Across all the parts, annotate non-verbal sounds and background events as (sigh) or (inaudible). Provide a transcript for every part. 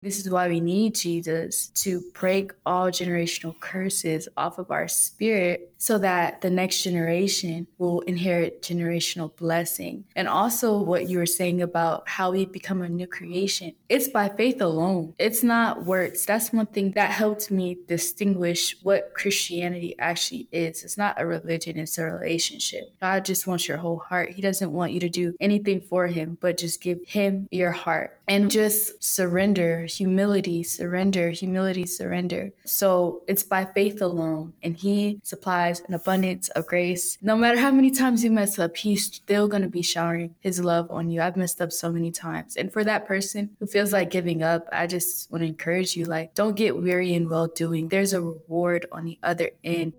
This is why we need Jesus to break all generational curses off of our spirit so that the next generation will inherit generational blessing. And also, what you were saying about how we become a new creation, it's by faith alone. It's not works. That's one thing that helped me distinguish what Christianity actually is. It's not a religion, it's a relationship. God just wants your whole heart. He doesn't want you to do anything for Him, but just give Him your heart and just surrender, humility, surrender, humility, surrender. So it's by faith alone, and He supplies an abundance of grace. No matter how many times you mess up, He's still going to be showering His love on you. I've messed up so many times. And for that person who feels like giving up, I just want to encourage you like, don't get weary in well doing. There's a reward on the other end.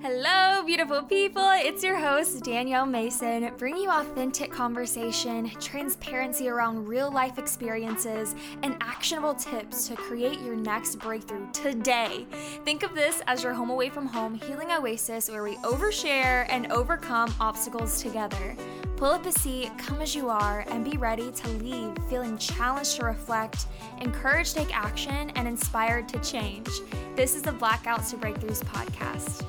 Hello, beautiful people. It's your host, Danielle Mason, bringing you authentic conversation, transparency around real life experiences, and actionable tips to create your next breakthrough today. Think of this as your home away from home healing oasis where we overshare and overcome obstacles together. Pull up a seat, come as you are, and be ready to leave feeling challenged to reflect, encouraged to take action, and inspired to change. This is the Blackouts to Breakthroughs podcast.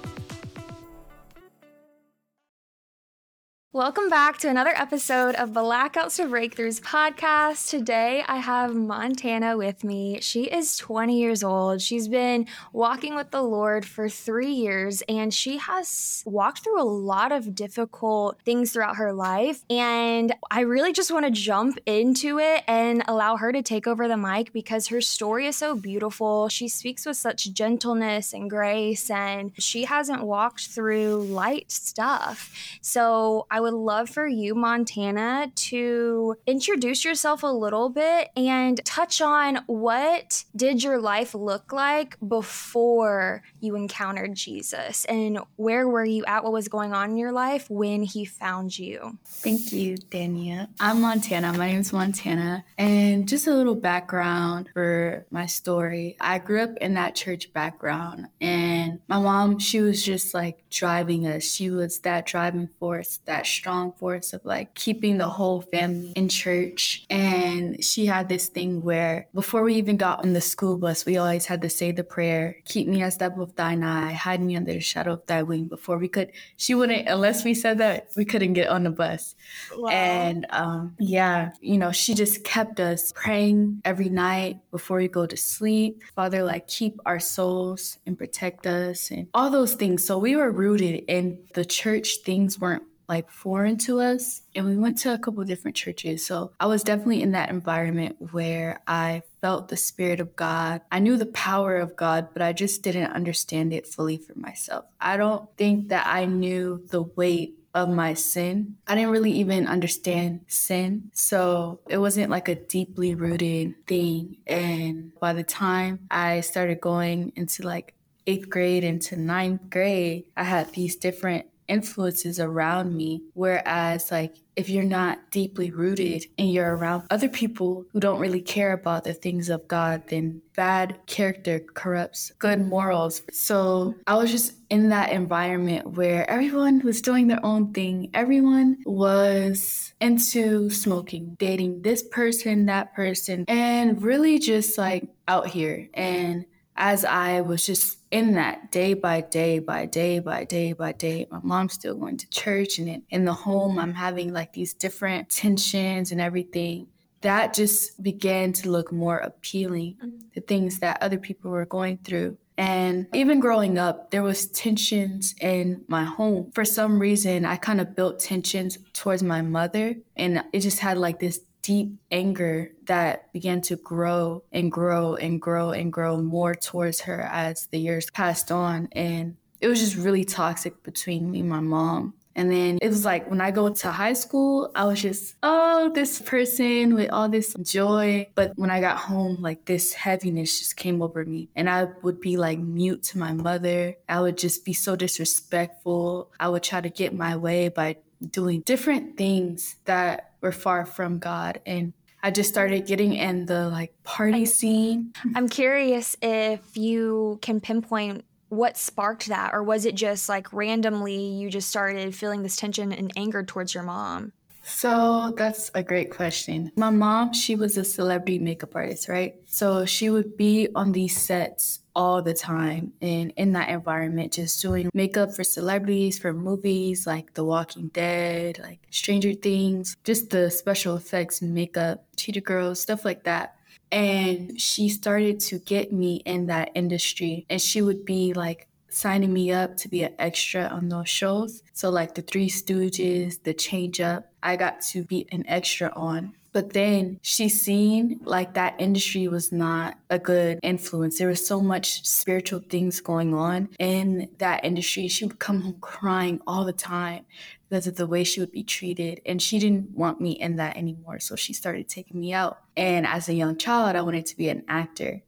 Welcome back to another episode of Blackouts to Breakthroughs podcast. Today I have Montana with me. She is 20 years old. She's been walking with the Lord for three years and she has walked through a lot of difficult things throughout her life. And I really just want to jump into it and allow her to take over the mic because her story is so beautiful. She speaks with such gentleness and grace, and she hasn't walked through light stuff. So I I would love for you, Montana, to introduce yourself a little bit and touch on what did your life look like before you encountered Jesus and where were you at? What was going on in your life when he found you? Thank you, Dania. I'm Montana. My name is Montana. And just a little background for my story. I grew up in that church background, and my mom, she was just like driving us. She was that driving force, that strong force of like keeping the whole family in church. And she had this thing where before we even got on the school bus, we always had to say the prayer, keep me as step of thine eye, hide me under the shadow of thy wing before we could, she wouldn't, unless we said that, we couldn't get on the bus. Wow. And um, yeah, you know, she just kept us praying every night before we go to sleep. Father, like keep our souls and protect us and all those things. So we were rooted in the church. Things weren't like foreign to us. And we went to a couple different churches. So I was definitely in that environment where I felt the Spirit of God. I knew the power of God, but I just didn't understand it fully for myself. I don't think that I knew the weight of my sin. I didn't really even understand sin. So it wasn't like a deeply rooted thing. And by the time I started going into like eighth grade into ninth grade, I had these different influences around me. Whereas, like, if you're not deeply rooted and you're around other people who don't really care about the things of God, then bad character corrupts good morals. So I was just in that environment where everyone was doing their own thing. Everyone was into smoking, dating this person, that person, and really just like out here. And as I was just in that day by day by day by day by day my mom's still going to church and in, the home i'm having like these different tensions and everything. That just began to look more appealing mm-hmm. the things that other people were going through. And even growing up there was tensions in my home. For some reason i kind of built tensions towards my mother and it just had like this deep anger that began to grow and grow and grow and grow more towards her as the years passed on. And it was just really toxic between me and my mom. And then it was like when I go to high school, I was just, oh, this person with all this joy. But when I got home, like this heaviness just came over me. And I would be like mute to my mother. I would just be so disrespectful. I would try to get my way by doing different things that were far from God. And I just started getting in the like party scene. (laughs) I'm curious if you can pinpoint what sparked that, or was it just like randomly you just started feeling this tension and anger towards your mom? So that's a great question. My mom, she was a celebrity makeup artist, right? So she would be on these sets all the time and in that environment, just doing makeup for celebrities, for movies like The Walking Dead, like Stranger Things, just the special effects makeup, Cheetah Girls, stuff like that. And she started to get me in that industry. And she would be like signing me up to be an extra on those shows. So, like the Three Stooges, the Change Up, I got to be an extra on. But then she seen like that industry was not a good influence. There was so much spiritual things going on in that industry. She would come home crying all the time because of the way she would be treated. And she didn't want me in that anymore. So she started taking me out. And as a young child, I wanted to be an actor.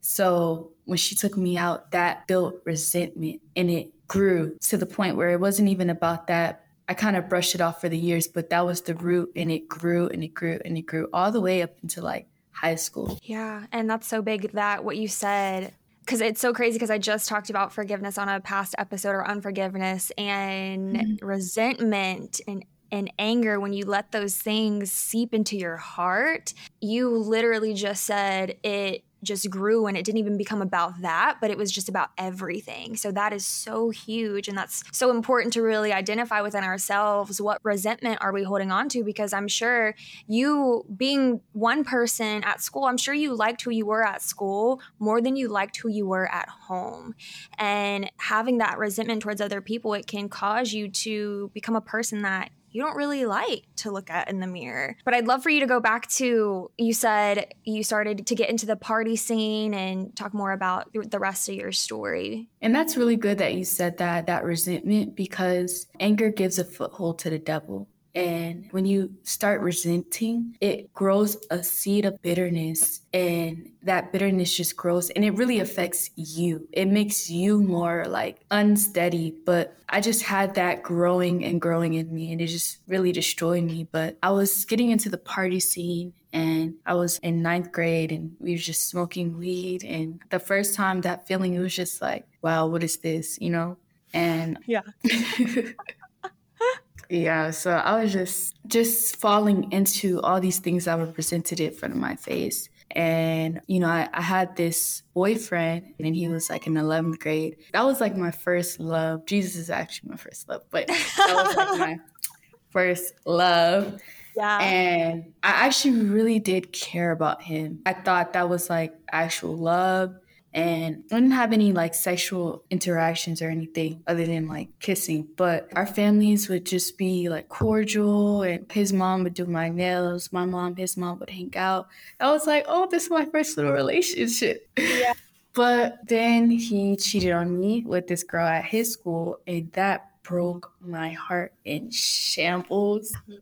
So when she took me out, that built resentment and it grew to the point where it wasn't even about that. I kind of brushed it off for the years, but that was the root and it grew and it grew and it grew all the way up into like high school. Yeah. And that's so big that what you said because it's so crazy because I just talked about forgiveness on a past episode or unforgiveness and mm-hmm. resentment and and anger when you let those things seep into your heart. You literally just said it just grew and it didn't even become about that, but it was just about everything. So that is so huge. And that's so important to really identify within ourselves what resentment are we holding on to? Because I'm sure you, being one person at school, I'm sure you liked who you were at school more than you liked who you were at home. And having that resentment towards other people, it can cause you to become a person that you don't really like to look at in the mirror. But I'd love for you to go back to you said you started to get into the party scene and talk more about the rest of your story. And that's really good that you said that that resentment because anger gives a foothold to the devil. And when you start resenting, it grows a seed of bitterness, and that bitterness just grows and it really affects you. It makes you more like unsteady. But I just had that growing and growing in me, and it just really destroyed me. But I was getting into the party scene and I was in ninth grade and we were just smoking weed. And the first time that feeling, it was just like, wow, what is this, you know? And yeah. (laughs) Yeah, so I was just just falling into all these things that were presented in front of my face. And, you know, I, I had this boyfriend and he was like in 11th grade. That was like my first love. Jesus is actually my first love, but that was like (laughs) my first love. Yeah. And I actually really did care about him. I thought that was like actual love and I didn't have any like sexual interactions or anything other than like kissing. But our families would just be like cordial, and his mom would do my nails, my mom, his mom would hang out. I was like, oh, this is my first little relationship. Yeah. (laughs) but then he cheated on me with this girl at his school, and that broke my heart in shambles. Mm-hmm.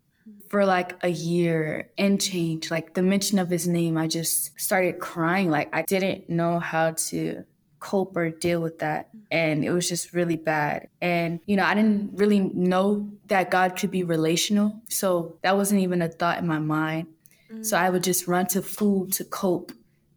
For like a year and change. Like the mention of his name, I just started crying. Like I didn't know how to cope or deal with that. And it was just really bad. And, you know, I didn't really know that God could be relational. So that wasn't even a thought in my mind. Mm-hmm. So I would just run to food to cope,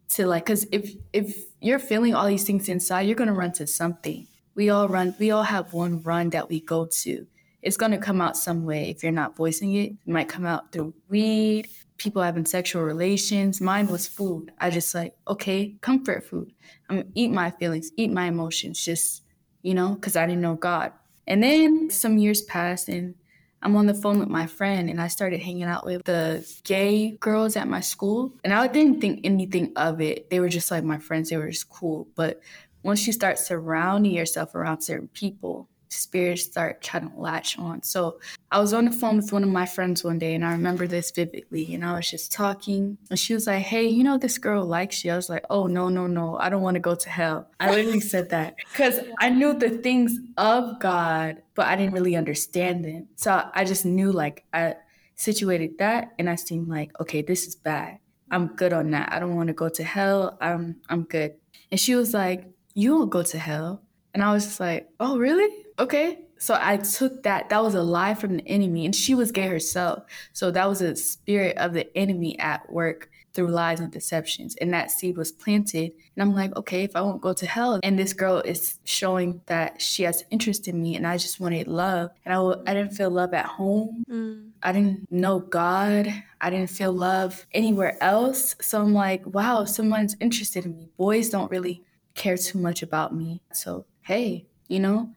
to like, because if, if you're feeling all these things inside, you're going to run to something. We all run, we all have one run that we go to it's going to come out some way if you're not voicing it. It might come out through weed, people having sexual relations. Mine was food. I just like, okay, comfort food. I'm gonna eat my feelings, eat my emotions, just, you know, because I didn't know God. And then some years passed and I'm on the phone with my friend and I started hanging out with the gay girls at my school. And I didn't think anything of it. They were just like my friends, they were just cool. But once you start surrounding yourself around certain people, spirits start trying to latch on. So I was on the phone with one of my friends one day and I remember this vividly. And I was just talking and she was like, Hey, you know, this girl likes you. I was like, Oh, no, no, no. I don't want to go to hell. I literally (laughs) said that because I knew the things of God, but I didn't really understand them. So I just knew like I situated that and I seemed like, okay, this is bad. I'm good on that. I don't want to go to hell. I'm I'm good. And she was like, You won't go to hell. And I was just like, Oh, really? Okay. So I took that. That was a lie from the enemy, and she was gay herself. So that was a spirit of the enemy at work. through lies and deceptions. And that seed was planted. And I'm like, okay, if I won't go to hell, and this girl is showing that she has interest in me and I just wanted love. And I w- I didn't feel love at home. Mm. I didn't know God. I didn't feel love anywhere else. So I'm like, wow, someone's interested in me. Boys don't really care too much about me. So, hey, you know?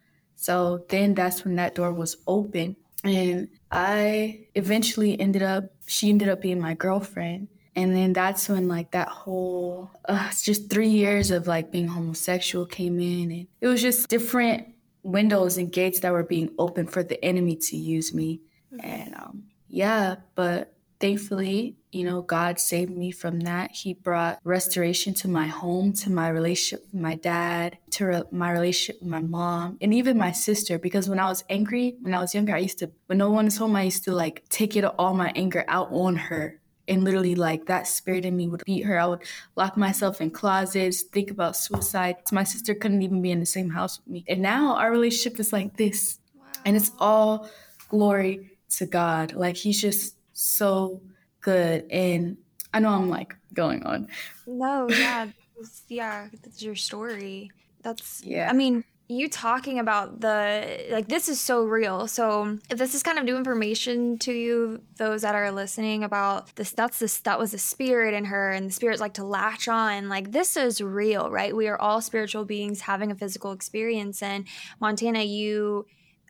So then that's when that door was open. And I eventually ended up, she ended up being my girlfriend. And then that's when like that whole, uh, just three years of like being homosexual came in. And it was just different windows and gates that were being opened for the enemy to use me. And um, yeah, but thankfully, you know, God saved me from that. He brought restoration to my home, to my relationship with my dad, to re- my relationship with my mom, and even my sister. Because when I was angry, when I was younger, I used to, when no one was home, I used to like take it all my anger out on her. And literally, like that spirit in me would beat her. I would lock myself in closets, think about suicide. My sister couldn't even be in the same house with me. And now our relationship is like this. Wow. And it's all glory to God. Like He's just so good. And I know I'm like going on. No, yeah. yeah, that's your story. That's, yeah. I mean, you talking about the like this is so real so if this is kind of new information to you those that are listening about this that's this that was the spirit in her and the spirit's like to latch on like this is real right we are all spiritual beings having a physical experience and montana you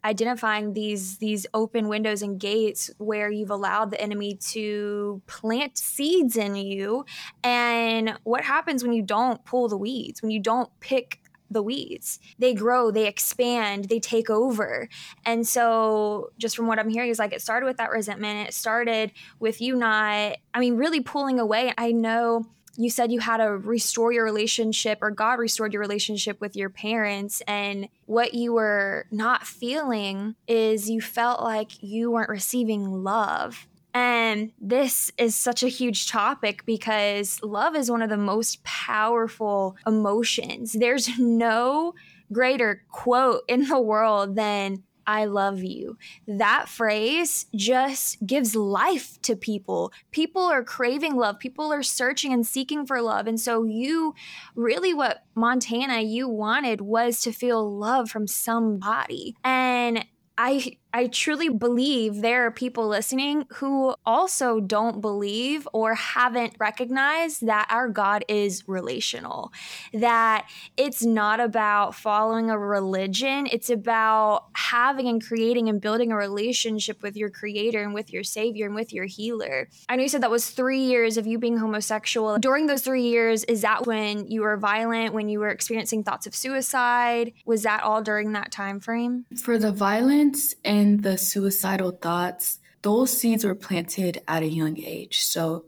identifying these these open windows and gates where you've allowed the enemy to plant seeds in you. And what happens when you don't pull the weeds when you don't pick the weeds? They grow they expand they take over. And so just from what i'm hearing is like it started with that resentment. It started with you not i mean really pulling away. I know you said you had to restore your relationship or God restored your relationship with your parents. And what you were not feeling is you felt like you weren't receiving love. And this is such a huge topic because love is one of the most powerful emotions. There's no greater quote in the world than I love you. That phrase just gives life to people. People are craving love, people are searching and seeking for love. And so, you really, what Montana you wanted was to feel love from somebody. And I I truly believe there are people listening who also don't believe or haven't recognized that our God is relational. That it's not about following a religion, it's about having and creating and building a relationship with your creator and with your savior and with your healer. I know you said that was 3 years of you being homosexual. During those 3 years is that when you were violent, when you were experiencing thoughts of suicide? Was that all during that time frame? For the violence and the suicidal thoughts, those seeds were planted at a young age. So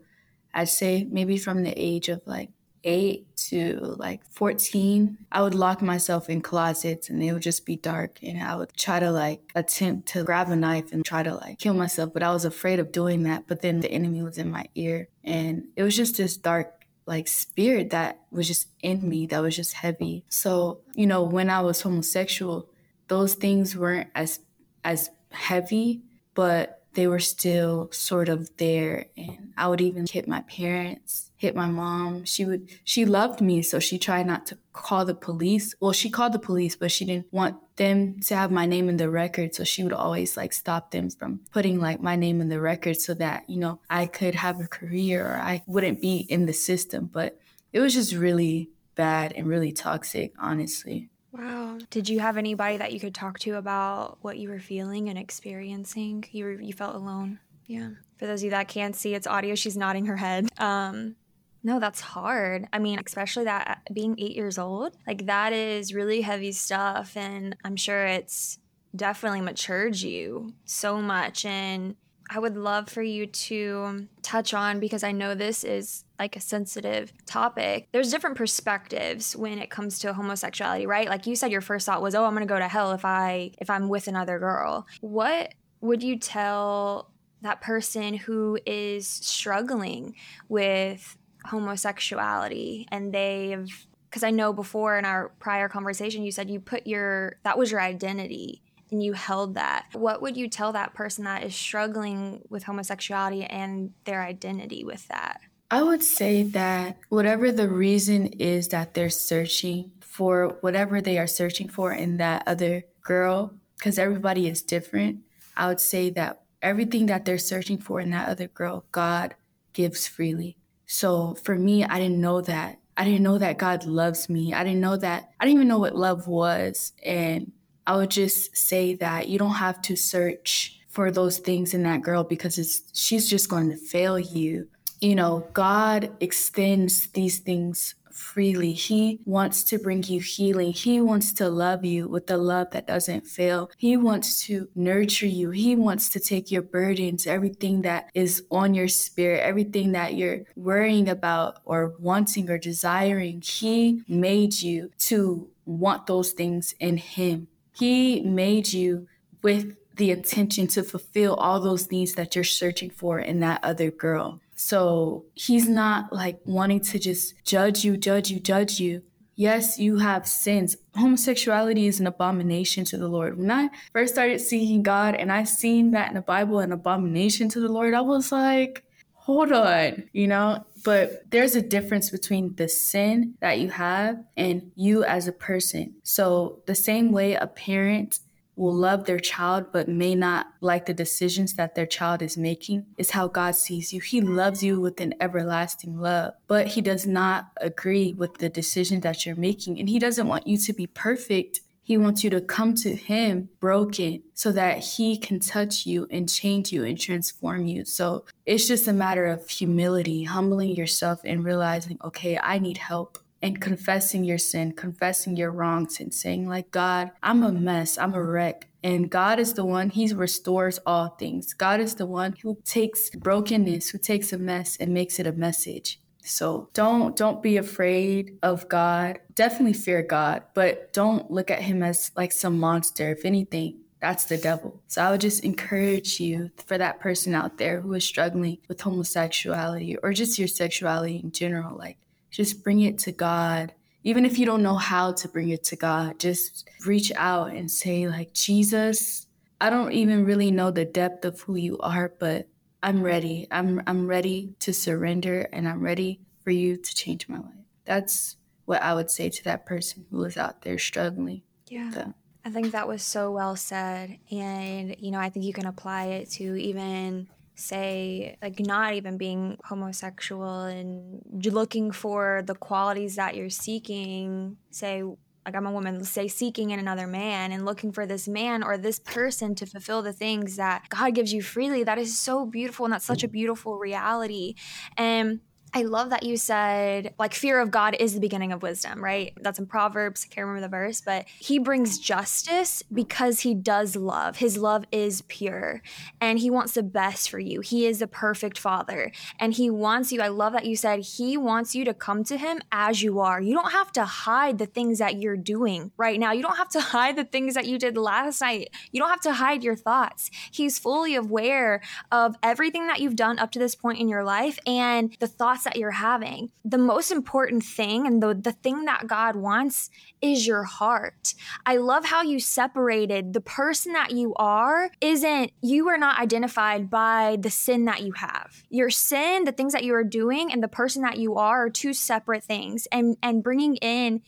I'd say maybe from the age of like eight to like 14, I would lock myself in closets and it would just be dark. And I would try to like attempt to grab a knife and try to like kill myself. But I was afraid of doing that. But then the enemy was in my ear. And it was just this dark like spirit that was just in me that was just heavy. So, you know, when I was homosexual, those things weren't as as heavy, but they were still sort of there. And I would even hit my parents, hit my mom. She would, she loved me, so she tried not to call the police. Well, she called the police, but she didn't want them to have my name in the record. So she would always like stop them from putting like my name in the record so that, you know, I could have a career or I wouldn't be in the system. But it was just really bad and really toxic, honestly. Wow. Did you have anybody that you could talk to about what you were feeling and experiencing? You were, you felt alone. Yeah. For those of you that can't see, it's audio. She's nodding her head. Um, no, that's hard. I mean, especially that being eight years old, like that is really heavy stuff. And I'm sure it's definitely matured you so much. And I would love for you to touch on because I know this is like a sensitive topic. There's different perspectives when it comes to homosexuality, right? Like you said your first thought was, "Oh, I'm going to go to hell if I if I'm with another girl." What would you tell that person who is struggling with homosexuality and they've because I know before in our prior conversation you said you put your that was your identity and you held that, what would you tell that person that is struggling with homosexuality and their identity with that? I would say that whatever the reason is that they're searching for, whatever they are searching for in that other girl, because everybody is different, I would say that everything that they're searching for in that other girl, God gives freely. So for me, I didn't know that. I didn't know that God loves me. I didn't know that. I didn't even know what love was. And I would just say that you don't have to search for those things in that girl because it's she's just going to fail you you know, God extends these things freely. He wants to bring you healing. He wants to love you with a love that doesn't fail. He wants to nurture you. He wants to take your burdens, everything that is on your spirit, everything that you're worrying about or wanting or desiring. He made you to want those things in Him. He made you with the intention to fulfill all those needs that you're searching for in that other girl. So he's not like wanting to just judge you, judge you, judge you. Yes, you have sins. Homosexuality is an abomination to the Lord. When I first started seeking God and I seen that in the Bible, an abomination to the Lord, I was like, hold on, you know? But there's a difference between the sin that you have and you as a person. So, the same way a parent will love their child but may not like the decisions that their child is making is how God sees you. He loves you with an everlasting love, but He does not agree with the decision that you're making. And He doesn't want you to be perfect. He wants you to come to Him broken so that He can touch you and change you and transform you. So it's just a matter of humility, humbling yourself and realizing, okay, I need help and confessing your sin, confessing your wrongs, and saying, like, God, I'm a mess, I'm a wreck. And God is the one, He restores all things. God is the one who takes brokenness, who takes a mess and makes it a message. So don't don't be afraid of God. Definitely fear God, but don't look at him as like some monster. If anything, that's the devil. So I would just encourage you for that person out there who is struggling with homosexuality or just your sexuality in general, like just bring it to God. Even if you don't know how to bring it to God, just reach out and say, like, Jesus, I don't even really know the depth of who you are, but I'm ready. I'm I'm ready to surrender and I'm ready for you to change my life. That's what I would say to that person who is out there struggling. Yeah. So. I think that was so well said. And, you know, I think you can apply it to even say like not even being homosexual and looking for the qualities that you're seeking say like I'm a woman, say seeking in another man and looking for this man or this person to fulfill the things that God gives you freely. That is so beautiful and that's such a beautiful reality. And I love that you said, like, fear of God is the beginning of wisdom, right? That's in Proverbs. I can't remember the verse, but he brings justice because he does love. His love is pure and he wants the best for you. He is the perfect father and he wants you. I love that you said he wants you to come to him as you are. You don't have to hide the things that you're doing right now. You don't have to (laughs) hide the things that you did last night. You don't have to hide your thoughts. He's fully aware of everything that you've done up to this point in your life and the thoughts thoughts that you're having. The most important thing and the, the thing that God wants is your heart. I love how you separated the person that you are isn't, you are not identified by the sin that you have. Your sin, the things that you are doing, and the person that you are are two separate things. And, and bringing in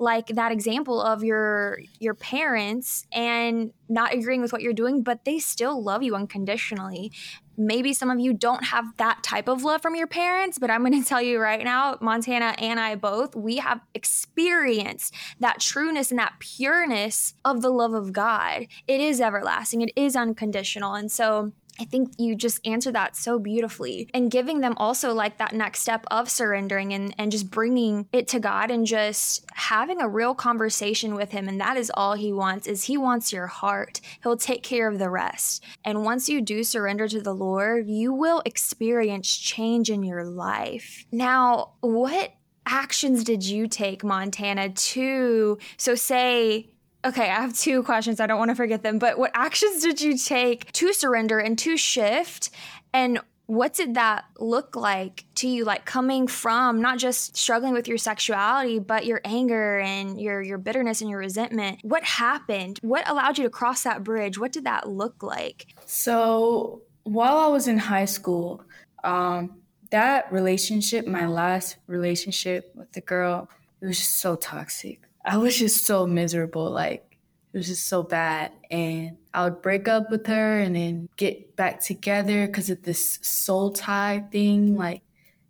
like that example of your your parents and not agreeing with what you're doing but they still love you unconditionally maybe some of you don't have that type of love from your parents but i'm going (laughs) to tell you right now montana and i both we have experienced that trueness and that pureness of the love of god. It is everlasting. It is unconditional. And so I think you just answer that so beautifully and giving them also like that next step of surrendering and, and just bringing it to God and just having a real conversation with him. And that is all he wants is he wants your heart. He'll take care of the rest. And once you do surrender to the Lord, you will experience change in your life. Now, what actions did you take, Montana, to so say Okay, I have two questions. I don't want to forget them. But what actions did you take to surrender and to shift? And what did that look like to you like coming from not just struggling with your sexuality but your anger and your your bitterness and your resentment what happened what allowed you to cross that bridge what did that look like so while i was in high school um, that relationship, my last relationship with the girl, it was just so toxic. I was just so miserable. Like, it was just so bad. And I would break up with her and then get back together because of this soul tie thing, like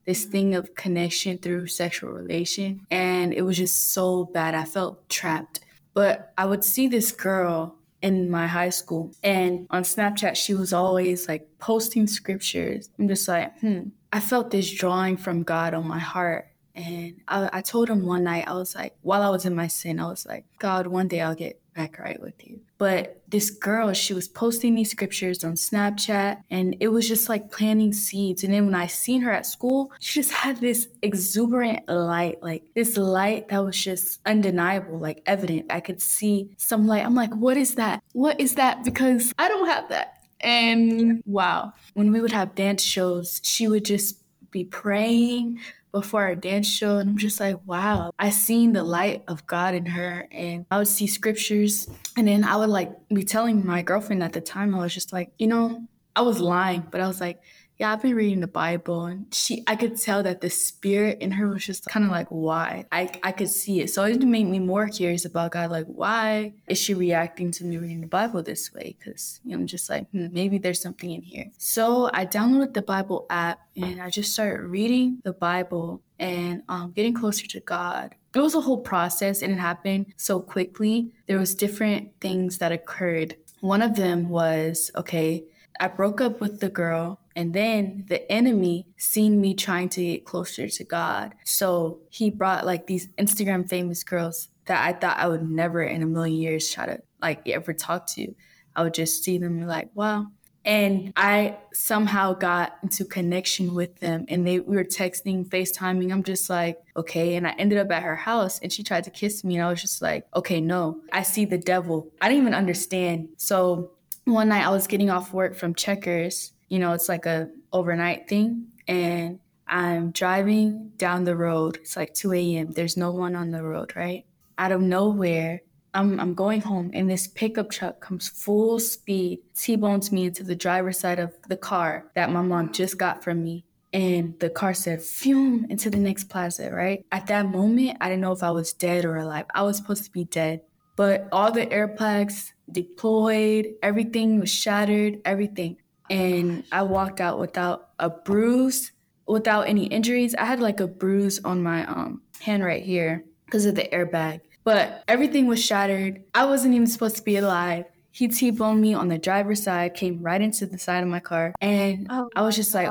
this thing of connection through sexual relation. And it was just so bad. I felt trapped. But I would see this girl in my high school. And on Snapchat, she was always like posting scriptures. I'm just like, hmm, I felt this drawing from God on my heart. And I, I told him one night, I was like, while I was in my sin, I was like, God, one day I'll get back right with you. But this girl, she was posting these scriptures on Snapchat and it was just like planting seeds. And then when I seen her at school, she just had this exuberant light, like this light that was just undeniable, like evident. I could see some light. I'm like, what is that? What is that? Because I don't have that. And wow, when we would have dance shows, she would just be praying before our dance show and I'm just like, wow, I seen the light of God in her and I would see scriptures and then I would like be telling my girlfriend at the time, I was just like, you know, I was lying, but I was like, yeah, I've been reading the Bible and she I could tell that the spirit in her was just kind of like why. I I could see it. So it made me more curious about God like why is she reacting to me reading the Bible this way cuz you know, I'm just like hmm, maybe there's something in here. So I downloaded the Bible app and I just started reading the Bible and um, getting closer to God. It was a whole process and it happened so quickly. There was different things that occurred. One of them was okay, I broke up with the girl and then the enemy seen me trying to get closer to God. So he brought like these Instagram famous girls that I thought I would never in a million years try to like ever talk to. I would just see them like, wow. And I somehow got into connection with them and they we were texting, FaceTiming. I'm just like, okay. And I ended up at her house and she tried to kiss me and I was just like, okay, no. I see the devil. I didn't even understand. So one night I was getting off work from Checkers you know, it's like a overnight thing. And I'm driving down the road. It's like 2 a.m. There's no one on the road, right? Out of nowhere, I'm, I'm going home and this pickup truck comes full speed, T-bones me into the driver's side of the car that my mom just got from me. And the car said, fume into the next plaza, right? At that moment, I didn't know if I was dead or alive. I was supposed to be dead. But all the airbags deployed, everything was shattered, everything and I walked out without a bruise, without any injuries. I had like a bruise on my um, hand right here because of the airbag, but everything was shattered. I wasn't even supposed to be alive. He T-boned me on the driver's side, came right into the side of my car, and oh, I was just like,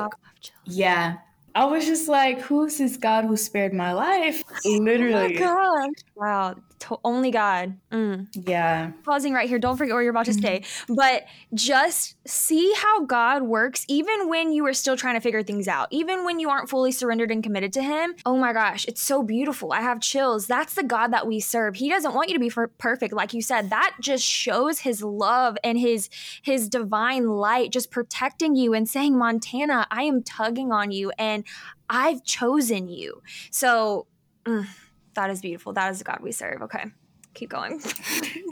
yeah. I was just like, who's this God who spared my life? Literally. (laughs) Oh my God. Wow to- only God. Mm. Yeah. Pausing right here. Don't forget what you're about to say. Mm-hmm. But just see how God works, even when you are still trying to figure things out, even when you aren't fully surrendered and committed to Him. Oh my gosh, it's so beautiful. I have chills. That's the God that we serve. He doesn't want you to be perfect, like you said. That just shows His love and His His divine light, just protecting you and saying, Montana, I am tugging on you, and I've chosen you. So. Mm that is beautiful. That is the God we serve. Okay, keep going.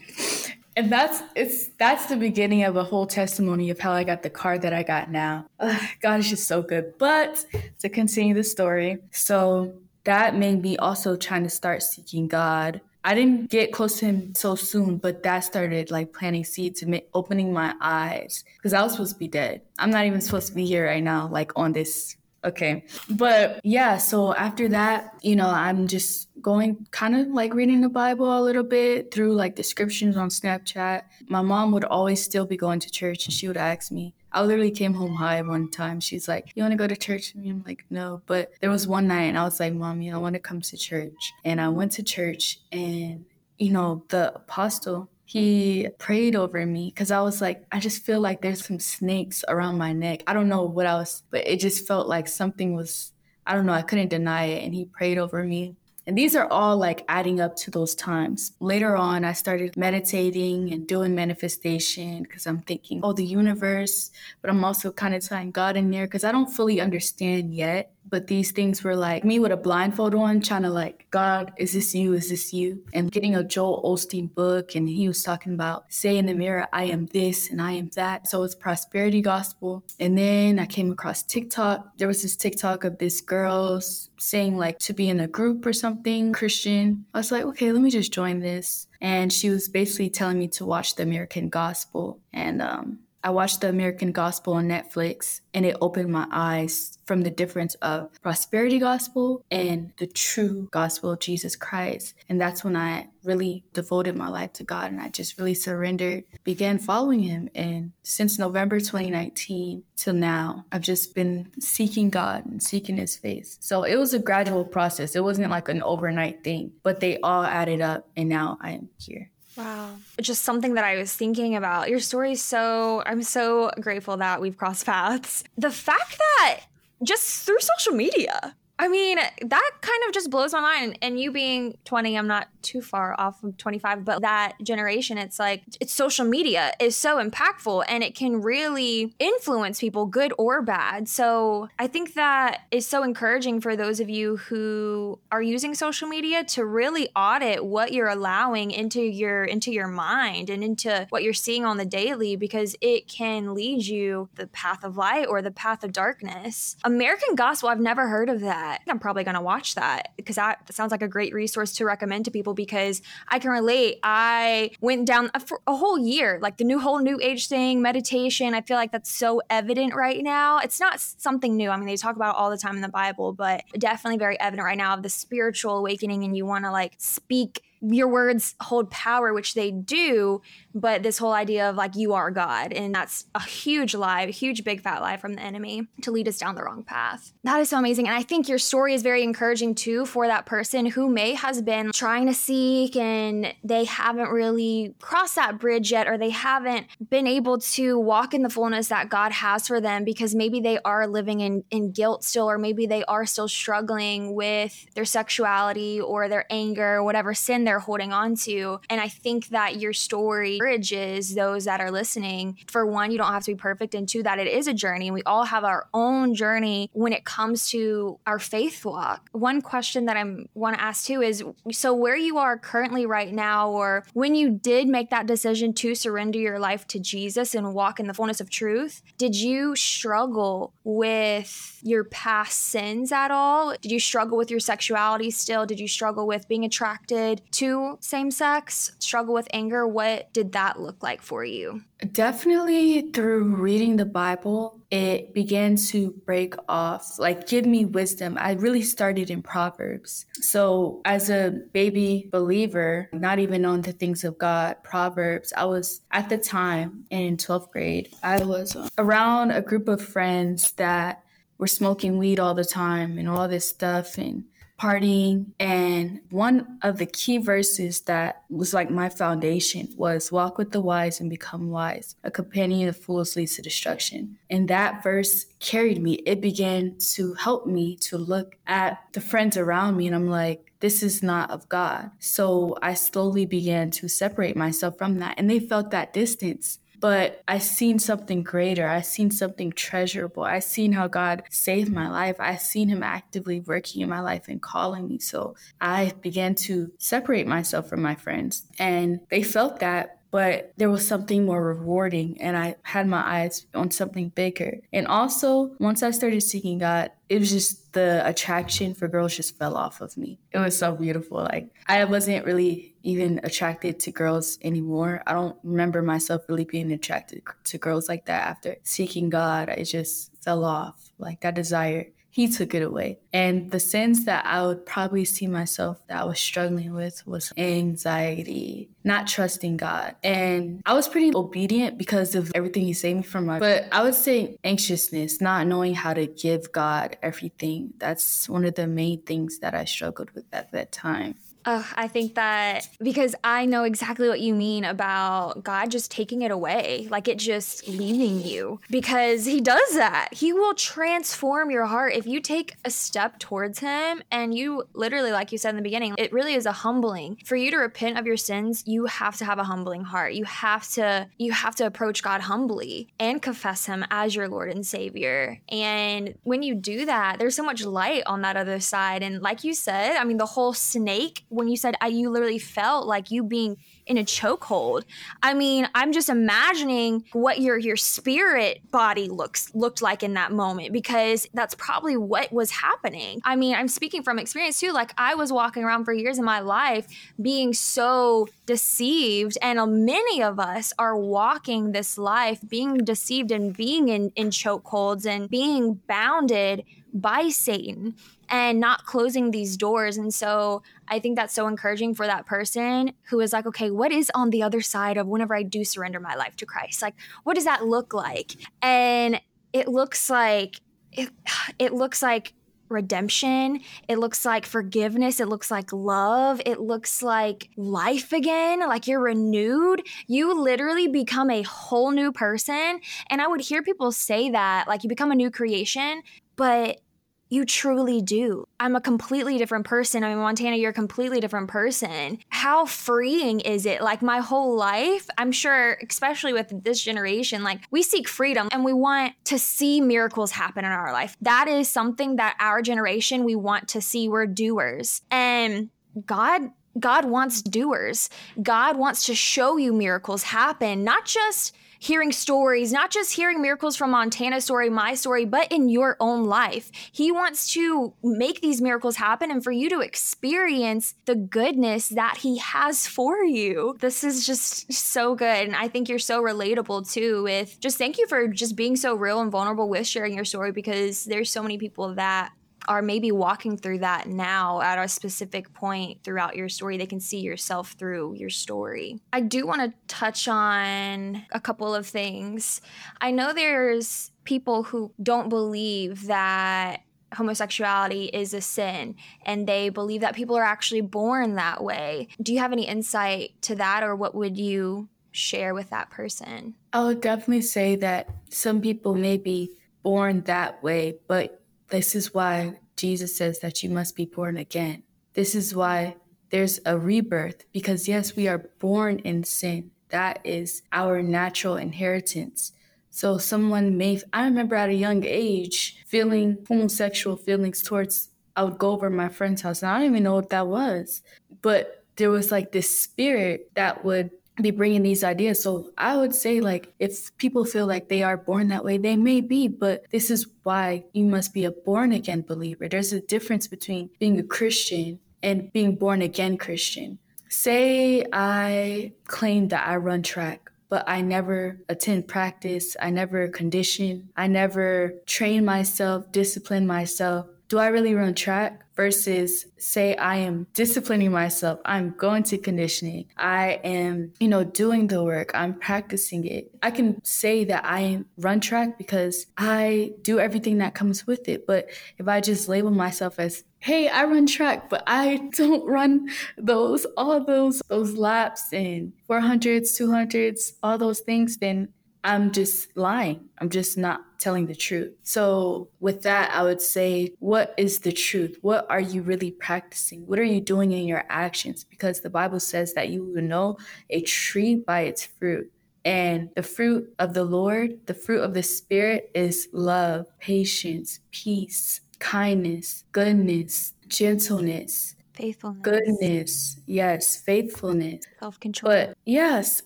(laughs) and that's it's that's the beginning of a whole testimony of how I got the car that I got now. Ugh, God is just so good. But to continue the story, so that made me also trying to start seeking God. I didn't get close to him so soon, but that started like planting seeds and opening my eyes because I was supposed to be dead. I'm not even supposed to be here right now, like on this Okay. But yeah, so after that, you know, I'm just going kind of like reading the Bible a little bit through like descriptions on Snapchat. My mom would always still be going to church and she would ask me. I literally came home high one time. She's like, You want to go to church me? I'm like, No. But there was one night and I was like, Mommy, I want to come to church. And I went to church and, you know, the apostle, he prayed over me because I was like, I just feel like there's some snakes around my neck. I don't know what else, but it just felt like something was, I don't know, I couldn't deny it. And he prayed over me. And these are all like adding up to those times. Later on, I started meditating and doing manifestation because I'm thinking, oh, the universe, but I'm also kind of tying God in there because I don't fully understand yet but these things were like me with a blindfold on, trying to like, God, is this you? Is this you? And getting a Joel Osteen book, and he was talking about, say in the mirror, I am this and I am that. So it's prosperity gospel. And then I came across TikTok. There was this TikTok of this girl saying like to be in a group or something Christian. I was like, okay, let me just join this. And she was basically telling me to watch the American Gospel. And um, I watched the American Gospel on Netflix and it opened my eyes from the difference of prosperity gospel and the true gospel of Jesus Christ. And that's when I really devoted my life to God and I just really surrendered, began following Him. And since November 2019 till now, I've just been seeking God and seeking His face. So it was a gradual process. It wasn't like an overnight thing, but they all added up and now I am here. Wow. Just something that I was thinking about. Your story is so, I'm so grateful that we've crossed paths. The fact that just through social media, I mean, that kind of just blows my mind. And you being 20, I'm not too far off from 25, but that generation, it's like it's social media is so impactful and it can really influence people, good or bad. So I think that is so encouraging for those of you who are using social media to really audit what you're allowing into your into your mind and into what you're seeing on the daily because it can lead you the path of light or the path of darkness. American Gospel, I've never heard of that that, I'm probably going to watch that because that sounds like a great resource to recommend to people because I can relate. I went down uh, a, a whole year, like the new whole new age thing, meditation. I feel like that's so evident right now. It's not something new. I mean, they talk about all the time in the Bible, but definitely very evident right now of the spiritual awakening and you want to like speak your words hold power, which they do, but this whole idea of like you are God, and that's a huge lie, a huge big fat lie from the enemy to lead us down the wrong path. That is so amazing. And I think your story is very encouraging too for that person who may has been trying to seek and they haven't really crossed that bridge yet, or they haven't been able to walk in the fullness that God has for them because maybe they are living in, in guilt still, or maybe they are still struggling with their sexuality or their anger or whatever sin they're holding on to. And I think that your story encourages those that are listening. For one, you don't have to be perfect, and two, that it is a journey. We all have our own journey when it comes to our faith walk. One question that I want to ask too is so where you are currently right now, or when you did make that decision to surrender your life to Jesus and walk in the fullness of truth, did you struggle with your past sins at all? Did you struggle with your sexuality still? Did you struggle with being attracted to same sex? Struggle with anger? What did that look like for you? Definitely through reading the Bible, it began to break off, like give me wisdom. I really started in Proverbs. So, as a baby believer, not even on the things of God, Proverbs, I was at the time in 12th grade, I was uh, around a group of friends that were smoking weed all the time and all this stuff. And partying. And one of the key verses that was like my foundation was walk with the wise and become wise. A companion of fools leads to destruction. And that verse carried me. It began to help me to look at the friends around me and I'm like, this is not of God. So I slowly began to separate myself from that. And they felt that distance but I seen something greater. I seen something treasurable. I seen how God saved my life. I seen him actively working in my life and calling me. So I began to separate myself from my friends and they felt that but there was something more rewarding and I had my eyes on something bigger. And also, once I started seeking God, it was just the attraction for girls just fell off of me. It was so beautiful. Like, I wasn't really even attracted to girls anymore. I don't remember myself really being attracted to girls like that after seeking God. I just fell off. Like, that desire he took it away. And the sins that I would probably see myself that I was struggling with was anxiety, not trusting God. And I was pretty obedient because of everything he saved me from. But I would say anxiousness, not knowing how to give God everything. That's one of the main things that I struggled with at that time. I think that because I know exactly what you mean about God just taking it away, like it just leaving you, because He does that. He will transform your heart. If you take a step towards Him and you literally, like you said in the beginning, it really is a humbling. For you to repent of your sins, you have to have a humbling heart. You have to, you have to approach God humbly and confess Him as your Lord and Savior. And when you do that, there's so much light on that other side. And like you said, I mean, the whole snake when you said I, you literally felt like you being in a chokehold. I mean, I'm just imagining what your your spirit body looks looked like in that moment because that's probably what was happening. I mean, I'm speaking from experience too. Like I was walking around for years in my life being so deceived and many of us are walking this life being deceived and being in in chokeholds and being bounded by Satan and not closing these doors. And so I think that's so encouraging for that person who is like, okay, what is on the other side of whenever I do surrender my life to Christ? Like, what does that look like? And it looks like, it, (sighs) it looks like redemption. It looks like forgiveness. It looks like love. It looks like life again, like you're renewed. You literally become a whole new person. And I would hear people say that, like you become a new creation, but you truly do. I'm a completely different person. I mean, Montana, you're a completely different person. How freeing is it? Like, my whole life, I'm sure, especially with this generation, like, we seek freedom and we want to see miracles happen in our life. That is something that our generation, we want to see. We're doers. And God God wants doers. God wants to show you miracles happen, not just hearing stories, not just hearing miracles from Montana's story, my story, but in your own life. He wants to make these miracles happen and for you to experience the goodness that He has for you. This is just so good. And I think you're so relatable too, with just thank you for just being so real and vulnerable with sharing your story because there's so many people that are maybe walking through that now at a specific point throughout your story. They can see yourself through your story. I do want to touch on a couple of things. I know there's people who don't believe that homosexuality is a sin and they believe that people are actually born that way. Do you have any insight to that or what would you share with that person? I would definitely say that some people may be born that way, but this is why Jesus says that you must be born again. This is why there's a rebirth, because yes, we are born in sin. That is our natural inheritance. So someone may, I remember at a young age feeling homosexual feelings towards, I would go over my friend's house and I don't even know what that was. But there was like this spirit that would be bringing these ideas. So I would say, like, if people feel like they are born that way, they may be, but this is why you must be a born again believer. There's a difference between being a Christian and being born again Christian. Say I claim that I run track, but I never attend practice, I never condition, I never train myself, discipline myself. Do I really run track? versus say I am disciplining myself, I'm going to conditioning, I am, you know, doing the work, I'm practicing it. I can say that I run track because I do everything that comes with it. But if I just label myself as hey, I run track, but I (laughs) don't run those all those those laps and 400s, 200s, all those things, then I'm just lying. I'm just not telling the truth. So, with that, I would say, what is the truth? What are you really practicing? What are you doing in your actions? Because the Bible says that you will know a tree by its fruit. And the fruit of the Lord, the fruit of the Spirit is love, patience, peace, kindness, goodness, gentleness, faithfulness. Goodness. Yes faithfulness. Self-control. But yes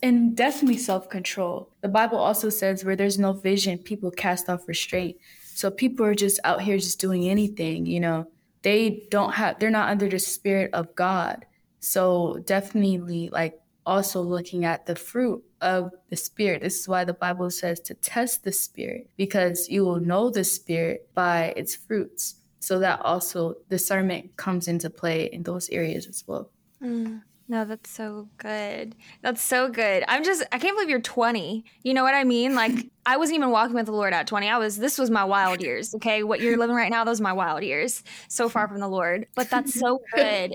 and definitely self-control. The bible also says where there's no vision people cast off restraint. So people are just out here just doing anything you know. They don't have they're not under the spirit of god. So definitely like also looking at the fruit of the spirit. This is why the bible says to test the spirit because you will know the spirit by its fruits so that also discernment comes into play in those areas as well. Mm, No, that's so good. That's so good. I'm just, I can't believe you're 20. You know what I mean? Like, I wasn't even walking with the Lord at 20. I was, this was my wild years. Okay. What you're living right now, those are my wild years. So far from the Lord. But that's so (laughs) good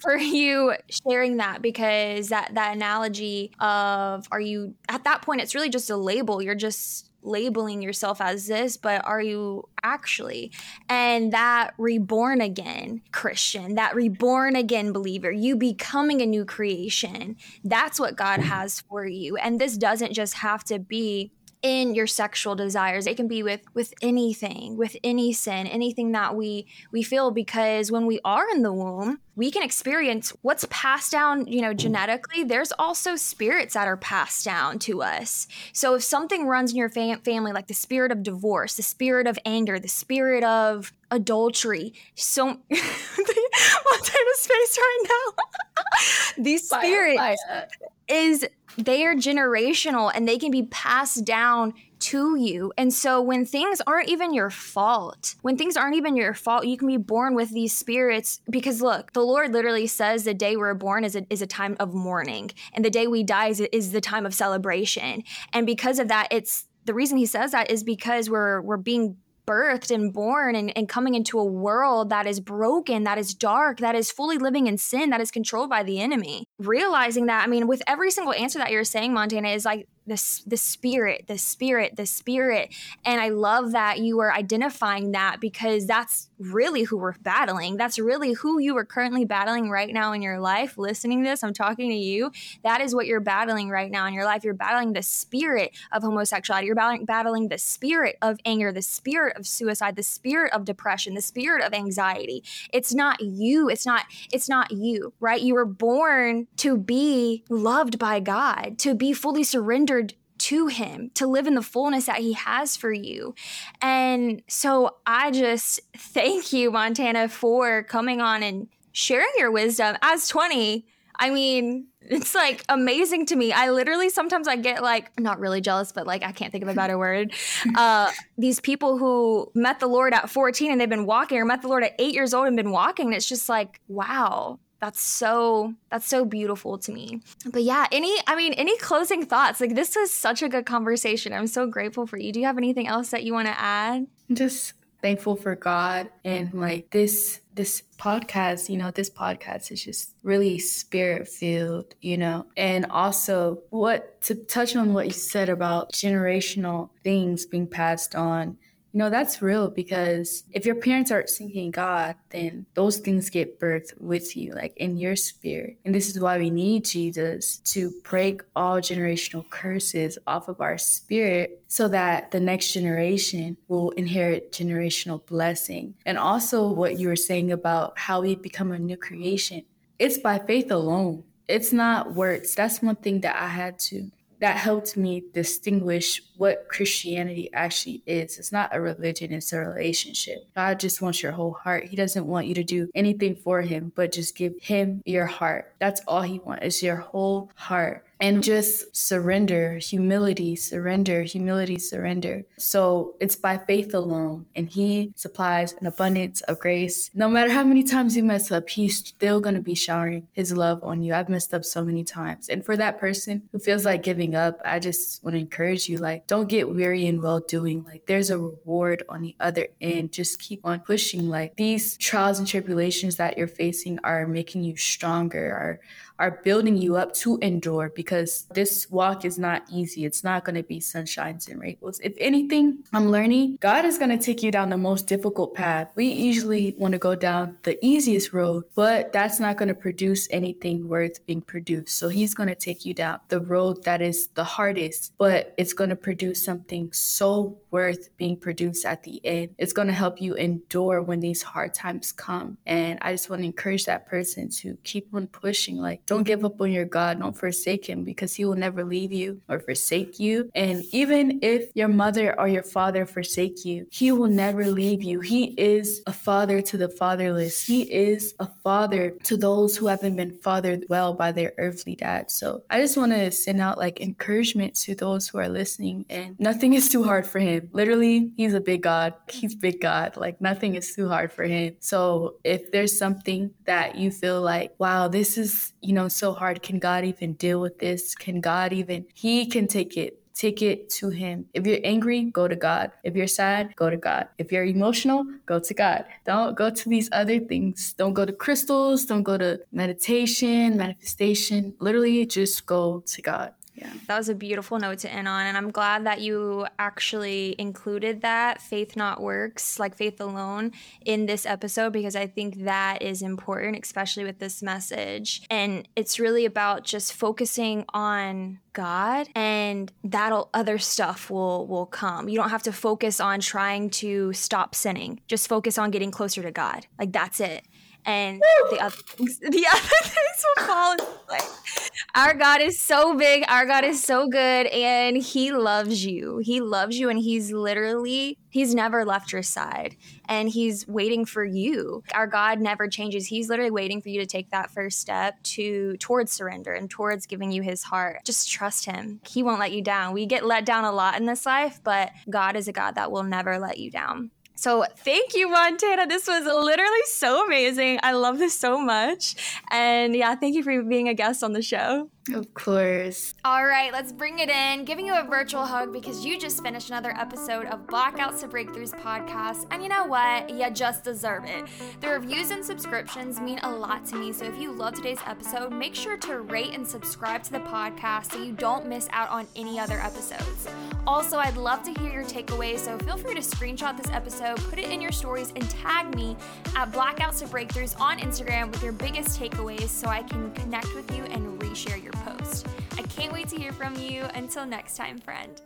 for you sharing that because that, that analogy of, are you, at that point, it's really just a label. You're just, labeling yourself as this, but are you actually? And that reborn again Christian, that reborn again believer, you becoming a new creation, that's what God mm-hmm. has for you. And this doesn't just have to be in your sexual desires. It can be with with anything with any sin anything that we we feel because when we are in the womb we can experience what's passed down you know genetically. There's also spirits that are passed down to us. So if something runs in your fam- family like the spirit of divorce the spirit of anger the spirit of adultery so (laughs) montana's face right now (laughs) these spirits is they are generational and they can be passed down to you. And so when things aren't even your fault, when things aren't even your fault, you can be born with these spirits because look, the Lord literally says the day we're born is a, is a time of mourning and the day we die is, is the time of celebration. And because of that, it's the reason he says that is because we're we're being birthed and born and, and coming into a world that is broken, that is dark, that is fully living in sin, that is controlled by the enemy. Realizing that, I mean, with every single answer that you're saying, Montana, is like the, the spirit, the spirit, the spirit. And I love that you are identifying that because that's really who we're battling. That's really who you are currently battling right now in your life. Listening to this, I'm talking to you. That is what you're battling right now in your life. You're battling the spirit of homosexuality. You're battling, battling the spirit of anger, the spirit of suicide, the spirit of depression, the spirit of anxiety. It's not you. It's not, it's not you, right? You were born to be loved by God, to be fully surrendered to him to live in the fullness that he has for you. And so I just thank you, Montana, for coming on and sharing your wisdom as 20. I mean, it's like amazing to me. I literally sometimes I get like not really jealous, but like I can't think of a better (laughs) word. Uh, these people who met the Lord at 14 and they've been walking, or met the Lord at eight years old and been walking. And it's just like, wow, that's so that's so beautiful to me. But yeah any i mean any closing thoughts? Like this was such a good conversation. I'm so grateful for you. Do you have anything else that you want to add just thankful for god and like this this podcast you know this podcast is just really spirit filled you know? And also what to touch on what you said about generational things being passed on know, that's real because if your parents aren't seeking God, then those things get birthed with you, like in your spirit. And this is why we need Jesus to break all generational curses off of our spirit so that the next generation will inherit generational blessing. And also, what you were saying about how we become a new creation, it's by faith alone. It's not works. That's one thing that I had to that helped me distinguish what Christianity actually is. It's not a religion, it's a relationship. God just wants your whole heart. He doesn't want you to do anything for him, but just give him your heart. That's all he wants is your whole heart and just surrender, humility, surrender, humility, surrender. So it's by faith alone, and He supplies an abundance of grace. No matter how many times you mess up, He's still going to be showering His love on you. I've messed up so many times. And for that person who feels like giving up, I just want to encourage you like, don't get weary in well doing. Like, there's a reward on the other end. Just keep on pushing. Like, these trials and tribulations that you're facing are making you stronger, are are building you up to endure because this walk is not easy. It's not going to be sunshines and rainbows. If anything, I'm learning God is going to take you down the most difficult path. We usually want to go down the easiest road, but that's not going to produce anything worth being produced. So He's going to take you down the road that is the hardest, but it's going to produce something so worth being produced at the end. It's going to help you endure when these hard times come. And I just want to encourage that person to keep on pushing. Like, don't give up on your God. Don't forsake Him because he will never leave you or forsake you. And even if your mother or your father forsake you, he will never leave you. He is a father to the fatherless. He is a father to those who haven't been fathered well by their earthly dad. So I just want to send out like encouragement to those who are listening and nothing is too hard for him. Literally, he's a big God. He's big God. Like nothing is too hard for him. So if there's something that you feel like, wow, this is, you know, so hard, can God even deal with this? Can God even, he can take it take it to him. If you're angry, go to God. If you're sad, go to God. If you're emotional, go to God. Don't go to these other things. Don't go to crystals, don't go to meditation, manifestation. Literally just go to God. Yeah. That was a beautiful note to end on. And I'm glad that you actually included that faith not works, like faith alone, in this episode because I think that is important, especially with this message. And it's really about just focusing on God and that'll other stuff will will come. You don't have to focus on trying to stop sinning. Just focus on getting closer to God. Like that's it and the other things, the (laughs) other things will fall into place. Our God is so big. Our God is so good, and He loves you. He loves you, and He's literally He's never left your side, and He's waiting for you. Our God never changes. He's literally waiting for you to take that first step to towards surrender and towards giving you His heart. Just trust Him. He won't let you down. We get let down a lot in this life, but God is a God that will never let you down. So thank you, Montana. This was literally so amazing. I love this so much. And yeah, thank you for being a guest on the show. Of course. All right, let's bring it in. Giving you a virtual hug because you just finished another episode of Blackouts to Breakthroughs podcast. And you know what? You just deserve it. The reviews and subscriptions mean a lot to me. So if you love today's episode, make sure to rate and subscribe to the podcast so you don't miss out on any other episodes. Also, I'd love to hear your takeaways. So feel free to screenshot this episode, put it in your stories, and tag me at Blackouts to Breakthroughs on Instagram with your biggest takeaways so I can connect with you and reshare your post. I can't wait to hear from you. Until next time, friend.